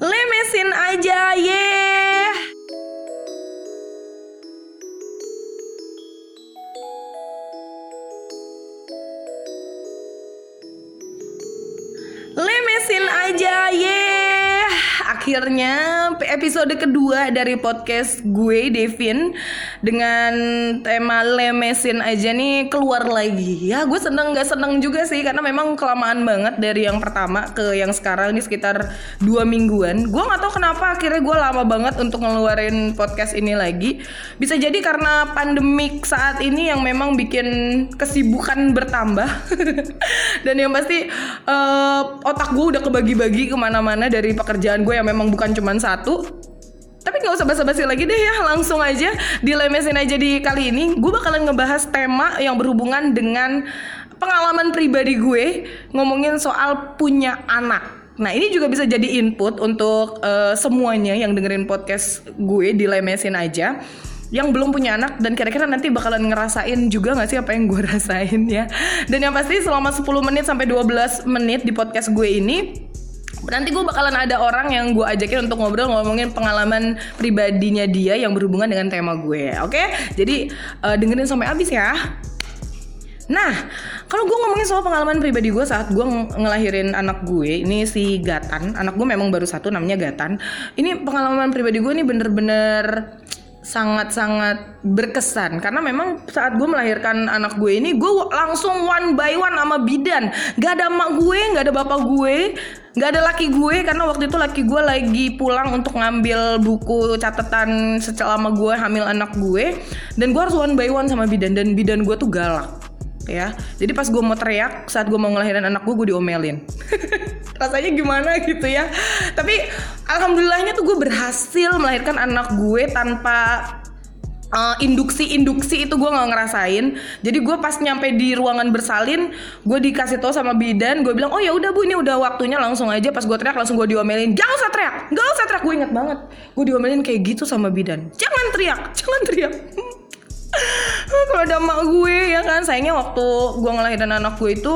Lemesin aja, ye. Akhirnya episode kedua dari podcast gue Devin dengan tema lemesin aja nih keluar lagi. Ya, gue seneng gak seneng juga sih karena memang kelamaan banget dari yang pertama ke yang sekarang ini sekitar dua mingguan. Gue nggak tahu kenapa akhirnya gue lama banget untuk ngeluarin podcast ini lagi. Bisa jadi karena pandemik saat ini yang memang bikin kesibukan bertambah dan yang pasti eh, otak gue udah kebagi-bagi ke mana-mana dari pekerjaan gue yang memang bukan cuma satu. Tapi nggak usah basa-basi lagi deh ya langsung aja dilemesin aja di kali ini. Gue bakalan ngebahas tema yang berhubungan dengan pengalaman pribadi gue ngomongin soal punya anak. Nah ini juga bisa jadi input untuk eh, semuanya yang dengerin podcast gue dilemesin aja yang belum punya anak dan kira-kira nanti bakalan ngerasain juga gak sih apa yang gue rasain ya. Dan yang pasti selama 10 menit sampai 12 menit di podcast gue ini nanti gue bakalan ada orang yang gue ajakin untuk ngobrol ngomongin pengalaman pribadinya dia yang berhubungan dengan tema gue oke? Jadi eh, dengerin sampai habis ya. Nah, kalau gue ngomongin soal pengalaman pribadi gue saat gue ng- ngelahirin anak gue, ini si Gatan, anak gue memang baru satu namanya Gatan. Ini pengalaman pribadi gue ini bener-bener sangat-sangat berkesan. Karena memang saat gue melahirkan anak gue ini gue langsung one by one sama bidan. Gak ada emak gue gak ada bapak gue gak ada laki gue. Karena waktu itu laki gue lagi pulang untuk ngambil buku catatan selama gue hamil anak gue. Dan gue harus one by one sama bidan. Dan bidan gue tuh galak ya. Jadi pas gue mau teriak saat gue mau ngelahirin anak gue gue diomelin. Rasanya gimana gitu ya. Tapi alhamdulillahnya tuh gue berhasil melahirkan anak gue tanpa uh, induksi-induksi itu gue nggak ngerasain. Jadi gue pas nyampe di ruangan bersalin gue dikasih tau sama bidan gue bilang oh ya udah bu ini udah waktunya langsung aja. Pas gue teriak langsung gue diomelin. Jangan usah teriak nggak usah teriak. Gue inget banget gue diomelin kayak gitu sama bidan. Jangan teriak jangan teriak kalau ada emak gue ya kan? Sayangnya waktu gue ngelahirin anak gue itu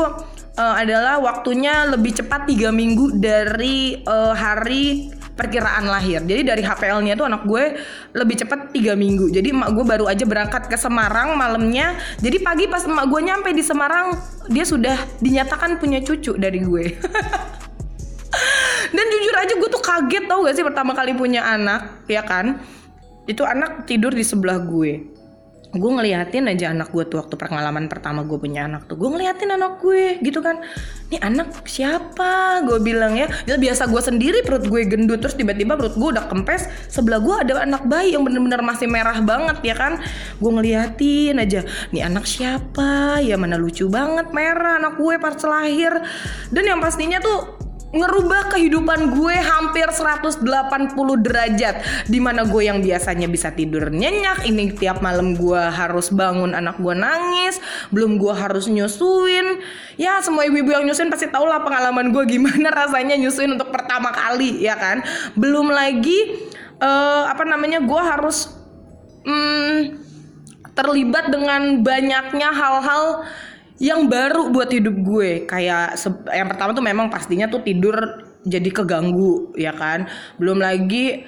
eh, adalah waktunya lebih cepat tiga minggu dari eh, hari perkiraan lahir. Jadi dari HPL-nya tuh anak gue lebih cepat tiga minggu. Jadi emak gue baru aja berangkat ke Semarang malamnya. Jadi pagi pas emak gue nyampe di Semarang dia sudah dinyatakan punya cucu dari gue. Dan jujur aja gue tuh kaget tau gak sih pertama kali punya anak ya kan? Itu anak tidur di sebelah gue gue ngeliatin aja anak gue tuh waktu pengalaman pertama gue punya anak tuh. Gue ngeliatin anak gue gitu kan. Ini anak siapa? Gue bilang ya. Ya biasa gue sendiri perut gue gendut terus tiba-tiba perut gue udah kempes. Sebelah gue ada anak bayi yang bener-bener masih merah banget ya kan. Gue ngeliatin aja nih anak siapa? Ya mana lucu banget merah anak gue pas lahir. Dan yang pastinya tuh ngerubah kehidupan gue hampir 180 derajat di mana gue yang biasanya bisa tidur nyenyak ini tiap malam gue harus bangun anak gue nangis belum gue harus nyusuin. Ya semua ibu-ibu yang nyusuin pasti tau lah pengalaman gue gimana rasanya nyusuin untuk pertama kali ya kan? Belum lagi eh, apa namanya gue harus hmm, terlibat dengan banyaknya hal-hal yang baru buat hidup gue kayak yang pertama tuh memang pastinya tuh tidur jadi keganggu ya kan? Belum lagi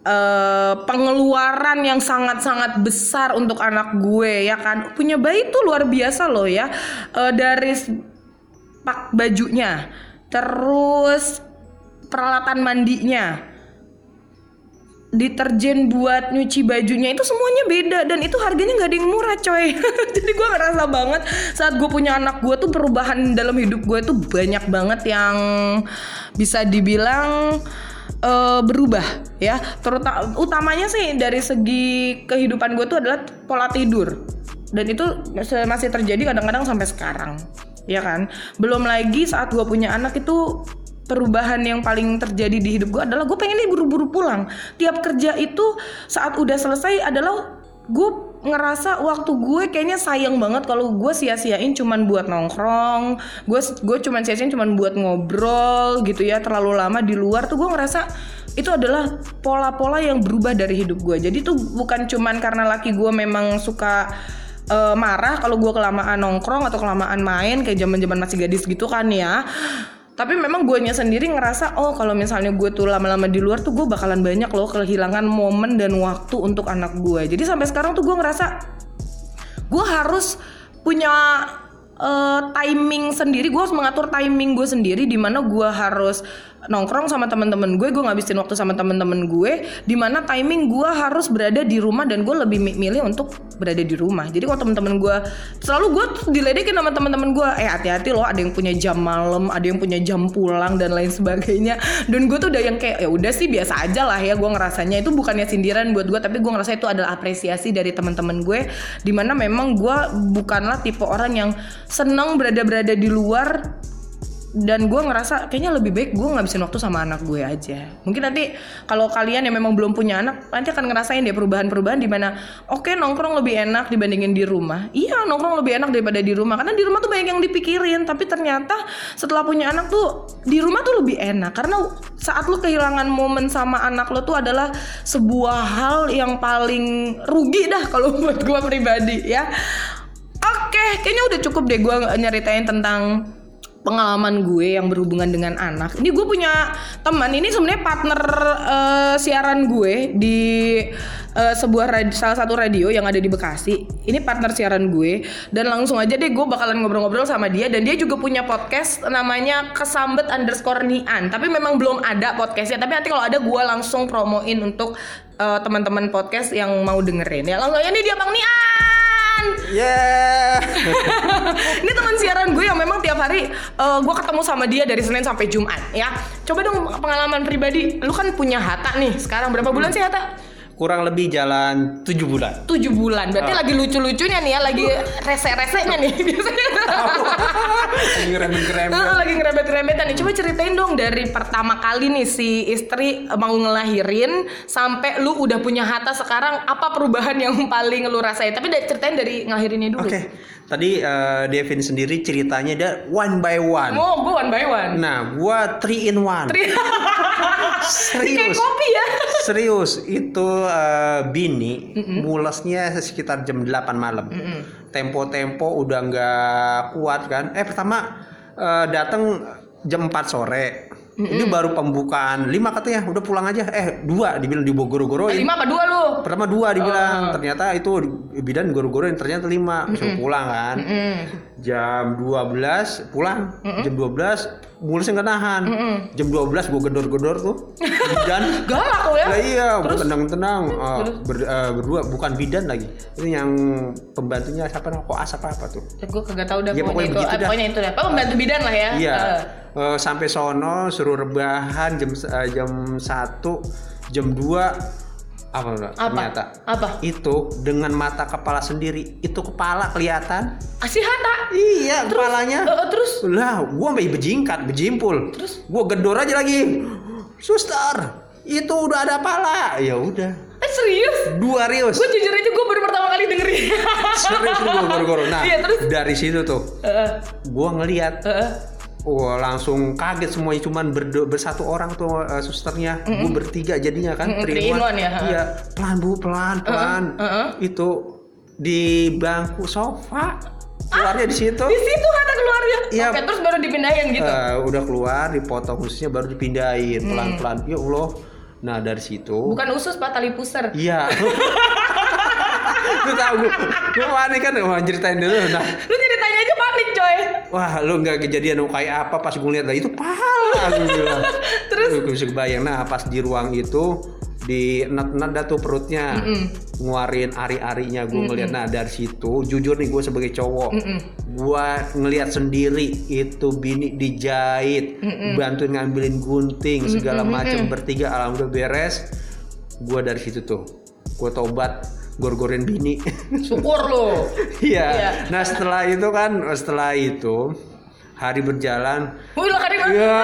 eh, pengeluaran yang sangat-sangat besar untuk anak gue ya kan? Punya bayi tuh luar biasa loh ya. Eh, dari pak bajunya terus peralatan mandinya deterjen buat nyuci bajunya itu semuanya beda dan itu harganya nggak ada yang murah coy. Jadi gue ngerasa banget saat gue punya anak gue tuh perubahan dalam hidup gue tuh banyak banget yang bisa dibilang eh, berubah ya. Terutama utamanya sih dari segi kehidupan gue tuh adalah pola tidur. Dan itu masih terjadi kadang-kadang sampai sekarang ya kan? Belum lagi saat gue punya anak itu perubahan yang paling terjadi di hidup gue adalah gue pengennya buru-buru pulang. Tiap kerja itu saat udah selesai adalah gue ngerasa waktu gue kayaknya sayang banget kalau gue sia-siain cuman buat nongkrong gue gue cuman sia-siain cuman buat ngobrol gitu ya terlalu lama di luar tuh gue ngerasa itu adalah pola-pola yang berubah dari hidup gue jadi tuh bukan cuman karena laki gue memang suka eh, marah kalau gue kelamaan nongkrong atau kelamaan main kayak zaman-zaman masih gadis gitu kan ya tapi memang guanya sendiri ngerasa oh kalau misalnya gue tuh lama-lama di luar tuh gue bakalan banyak loh kehilangan momen dan waktu untuk anak gue. Jadi sampai sekarang tuh gue ngerasa gue harus punya uh, timing sendiri. Gue harus mengatur timing gue sendiri di mana gue harus nongkrong sama teman-teman gue gue ngabisin waktu sama teman-teman gue di mana timing gue harus berada di rumah dan gue lebih milih untuk berada di rumah. Jadi kalau teman-teman gue selalu gue diledekin sama teman-teman gue eh hati-hati loh ada yang punya jam malam ada yang punya jam pulang dan lain sebagainya. Dan gue tuh udah yang kayak ya udah sih biasa aja lah ya gue ngerasanya itu bukannya sindiran buat gue tapi gue ngerasa itu adalah apresiasi dari teman-teman gue di mana memang gue bukanlah tipe orang yang senang berada-berada di luar dan gue ngerasa kayaknya lebih baik gue ngabisin waktu sama anak gue aja. Mungkin nanti kalau kalian yang memang belum punya anak nanti akan ngerasain deh perubahan-perubahan di mana oke okay, nongkrong lebih enak dibandingin di rumah. Iya nongkrong lebih enak daripada di rumah karena di rumah tuh banyak yang dipikirin. Tapi ternyata setelah punya anak tuh di rumah tuh lebih enak. Karena saat lu kehilangan momen sama anak lo tuh adalah sebuah hal yang paling rugi dah kalau buat gue pribadi ya. Oke kayaknya udah cukup deh gue nyeritain tentang pengalaman gue yang berhubungan dengan anak. Ini gue punya teman, ini sebenarnya partner uh, siaran gue di uh, sebuah radio, salah satu radio yang ada di Bekasi. Ini partner siaran gue dan langsung aja deh gue bakalan ngobrol-ngobrol sama dia dan dia juga punya podcast namanya Kesambet underscore Nian. Tapi memang belum ada podcastnya. Tapi nanti kalau ada gue langsung promoin untuk uh, teman-teman podcast yang mau dengerin ya. Langsung aja nih dia Bang Nian. Yeah. Ini teman siaran gue yang memang tiap hari uh, gue ketemu sama dia dari Senin sampai Jumat ya. Coba dong pengalaman pribadi. Lu kan punya Hatta nih. Sekarang berapa bulan sih Hatta? kurang lebih jalan tujuh bulan. Tujuh bulan, berarti oh. lagi lucu-lucunya nih ya, lagi rese-resenya nih biasanya. lagi ngerebet-ngerebet. lagi ngerebet-ngerebetan nih. Coba ceritain dong dari pertama kali nih si istri mau ngelahirin sampai lu udah punya Hatta sekarang apa perubahan yang paling lu rasain? Tapi dari ceritain dari ngelahirinnya dulu. Oke. Okay. Tadi uh, Devin sendiri ceritanya dia one by one. Oh, gue one by one. Nah, gue three in one. Three. Serius. Kayak kopi ya. Serius, itu uh, bini mm -mm. mulesnya sekitar jam 8 malam. Tempo-tempo udah nggak kuat kan. Eh pertama uh, datang jam 4 sore Mm -hmm. Ini baru pembukaan lima katanya, udah pulang aja. Eh dua dibilang di goro Eh, lima apa dua lu? Pertama dua dibilang, oh. ternyata itu bidan goro-goroin ternyata lima, mm -hmm. pulang kan. Mm -hmm. Jam 12 pulang, mm -hmm. jam 12 mulusnya nggak nahan. Mm -mm. Jam 12 gue gedor-gedor tuh. Bidan. Galak kok ya? Lah iya, gue tenang-tenang. Uh, ber, uh, berdua bukan bidan lagi. Ini yang pembantunya siapa namanya? Kok asap apa tuh? Ya, gue kagak tahu dah ya, pokoknya, itu. Begitu pokoknya itu deh. Pembantu bidan lah ya. Iya. Uh. Uh, sampai sono suruh rebahan jam uh, jam 1 jam 2 apa? Apa? Ternyata apa? Itu dengan mata kepala sendiri, itu kepala kelihatan. Asih hata? Iya, terus, kepalanya. Uh, terus? Lah, gua sampai bejingkat, bejimpul. Terus? Gua gedor aja lagi. Suster, itu udah ada pala. Ya udah. Eh serius? Dua rius. Gue jujur aja gue baru pertama kali dengerin. serius gue goro-goro. Nah, iya, terus? dari situ tuh, uh, gue ngeliat. Uh, Wah langsung kaget semuanya cuman berdo, bersatu orang tuh uh, susternya, mm -hmm. gue bertiga jadinya kan, mm -hmm. ya. Iya, pelan bu, pelan, pelan. Uh -uh. Uh -uh. Itu di bangku sofa keluarnya di situ. Di situ kata keluarnya. Iya. Oke, terus baru dipindahin gitu. Uh, udah keluar, dipotong khususnya baru dipindahin pelan-pelan. Ya Allah. Nah dari situ. Bukan usus pak, tali pusar. Iya. lu tahu gue, gue panik kan mau ceritain dulu. Nah, lu ceritanya aja panik coy. Wah, lu nggak kejadian kayak apa pas gue lihat lah itu pahala. Terus? Gue bisa kebayang. Nah pas di ruang itu di net-net tuh perutnya mm -mm. nguarin ari-arinya gue mm -mm. ngeliat nah dari situ jujur nih gue sebagai cowok mm -mm. gue ngeliat sendiri itu bini dijahit mm -mm. bantuin ngambilin gunting segala macam bertiga alhamdulillah beres gue dari situ tuh gue tobat gor-gorin bini syukur lo iya yeah. nah setelah itu kan setelah itu hari berjalan Wih, hari berjalan ya.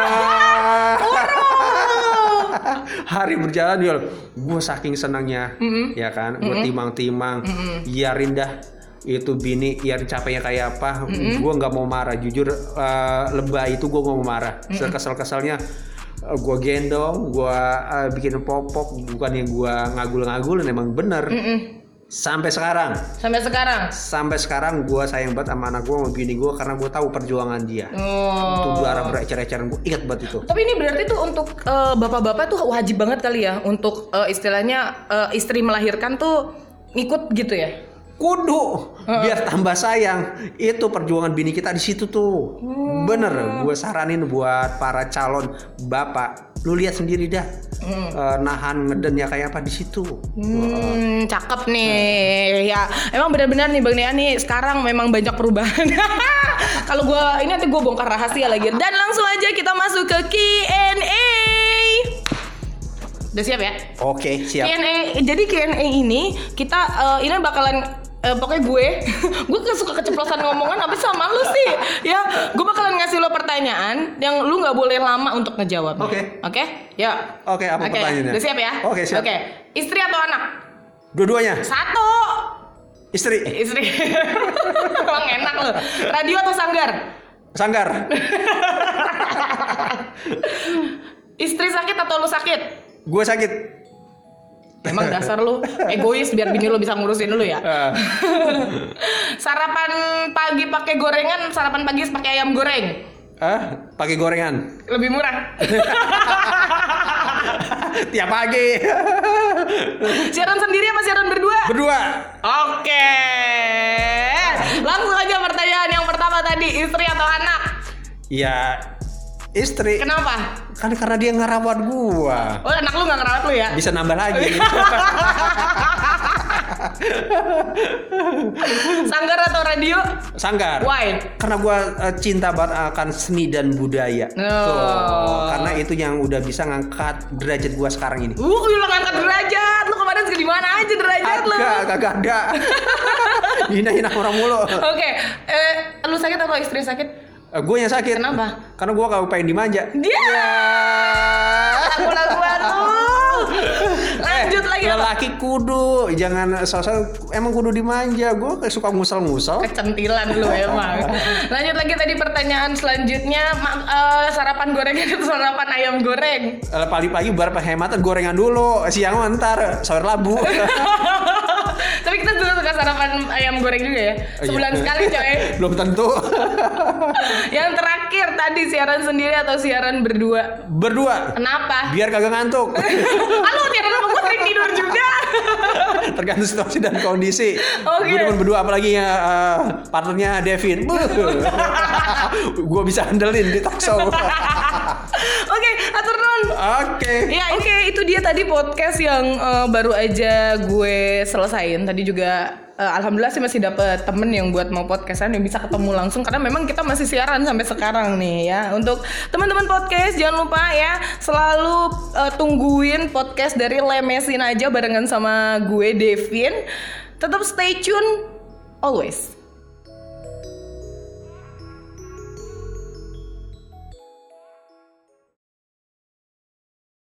hari berjalan ya gue saking senangnya mm -hmm. ya kan gue mm -hmm. timang-timang mm -hmm. ya rindah itu bini ya capeknya kayak apa mm -hmm. gue nggak mau marah jujur uh, lebay itu gue gak mau marah mm -hmm. sekesal-kesalnya uh, eh, gue gendong gue uh, bikin popok bukan yang gue ngagul-ngagul emang bener mm -hmm. Sampai sekarang, Sampai sekarang. sampai sekarang gue sayang banget sama anak gue, sama bini gue karena gue tahu perjuangan dia. Oh. Itu darah berecer-eceran gue ingat banget itu. Tapi ini berarti tuh untuk eh, bapak-bapak tuh wajib banget kali ya untuk eh, istilahnya eh, istri melahirkan tuh ngikut gitu ya. Kudu biar tambah sayang. Itu perjuangan bini kita di situ tuh. Bener, gue saranin buat para calon bapak, lu lihat sendiri dah. Eh, nahan ngeden ya kayak apa di situ. Hmm, cakep nih. Ya, emang benar-benar nih Bang Nia nih sekarang memang banyak perubahan. Kalau gua ini nanti gue bongkar rahasia lagi. Dan langsung aja kita masuk ke Q&A. Udah siap ya? Oke, siap. Q&A. Jadi Q&A ini kita eh, ini bakalan eh, pokoknya gue gue suka keceplosan ngomongan tapi sama lu sih. Ya gue bakalan ngasih lo pertanyaan yang lu nggak boleh lama untuk ngejawab. Oke. oke? Ya. Oke, apa pertanyaannya? udah siap ya? Oke, siap. oke. Istri atau anak? Dua-duanya, satu. Istri, istri. Emang enak lo radio atau sanggar? Sanggar, istri sakit atau lu sakit? Gue sakit. Emang dasar lu egois biar bini lu bisa ngurusin lu ya. Eh, sarapan pagi pakai gorengan, sarapan pagi pakai ayam goreng. ah, pakai gorengan Lebih murah. tiap pagi. siaran sendiri apa siaran berdua? Berdua. Oke. Langsung aja pertanyaan yang pertama tadi, istri atau anak? Ya istri. Kenapa? Kan karena dia ngerawat gua. Oh, anak lu nggak ngerawat lu ya? Bisa nambah lagi. Sanggar atau radio? Sanggar. Why? Karena gua eh, cinta banget akan seni dan budaya. Oh. Tuh, karena itu yang udah bisa ngangkat derajat gua sekarang ini. Uh, lu ngangkat derajat. Lu kemarin di mana aja derajat lu? Agak, kagak ada. Hina-hina orang mulu. Oke, eh, lu sakit atau istri sakit? Gue yang sakit. Kenapa? Karena gua kagak pengen dimanja. Dia. Lagu-laguan lu. Lanjut lagi apa? Lelaki kudu, jangan sosok emang kudu dimanja. Gue suka ngusel-ngusel. Kecentilan lu emang. Lanjut lagi tadi pertanyaan selanjutnya, ma- eh, sarapan gorengan atau sarapan ayam goreng? Eh, Pagi-pagi bar penghematan gorengan dulu, siang ntar sayur labu. Tapi kita juga suka sarapan ayam goreng juga ya. Sebulan Iya. sekali coy. Belum tentu. Yang terakhir tadi siaran sendiri atau siaran berdua? Berdua. Kenapa? Biar kagak ngantuk. Halo, tiada sama gue sering tidur juga. Tergantung situasi dan kondisi. Oke. Gue demen berdua apalagi ya eh, partnernya Devin. gue bisa handelin di talk show. Oke, atur Oke. Ya, oke itu dia tadi podcast yang eh, baru aja gue selesain. Tadi juga eh, alhamdulillah sih masih dapet temen yang buat mau podcastan yang bisa ketemu langsung karena memang kita masih siaran sampai sekarang nih ya. Untuk teman-teman podcast jangan lupa ya selalu eh, tungguin podcast dari Lemesin aja barengan sama gue Devin. Tetap stay tune always.